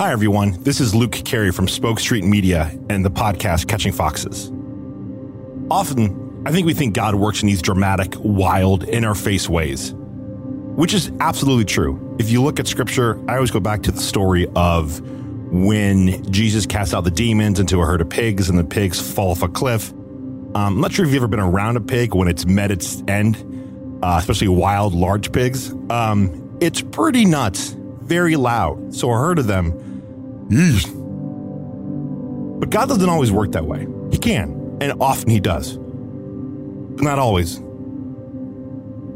Hi, everyone. This is Luke Carey from Spoke Street Media and the podcast Catching Foxes. Often, I think we think God works in these dramatic, wild, in our face ways, which is absolutely true. If you look at scripture, I always go back to the story of when Jesus casts out the demons into a herd of pigs and the pigs fall off a cliff. Um, I'm not sure if you've ever been around a pig when it's met its end, uh, especially wild, large pigs. Um, it's pretty nuts, very loud. So a herd of them, yeesh. but God doesn't always work that way. He can, and often He does, but not always.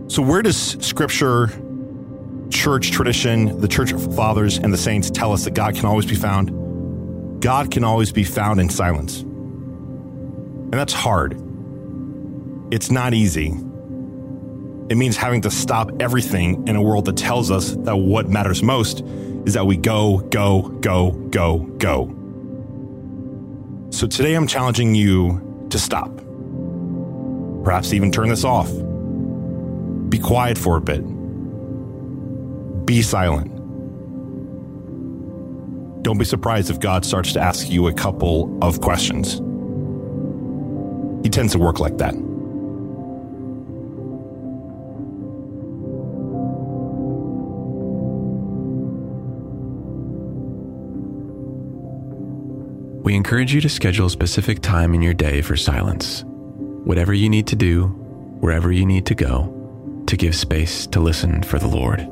So where does Scripture, church tradition, the church of fathers, and the saints tell us that God can always be found? God can always be found in silence. And that's hard. It's not easy. It means having to stop everything in a world that tells us that what matters most is that we go, go, go, go, go. So today I'm challenging you to stop. Perhaps even turn this off. Be quiet for a bit. Be silent. Don't be surprised if God starts to ask you a couple of questions. He tends to work like that. We encourage you to schedule a specific time in your day for silence. Whatever you need to do, wherever you need to go, to give space to listen for the Lord.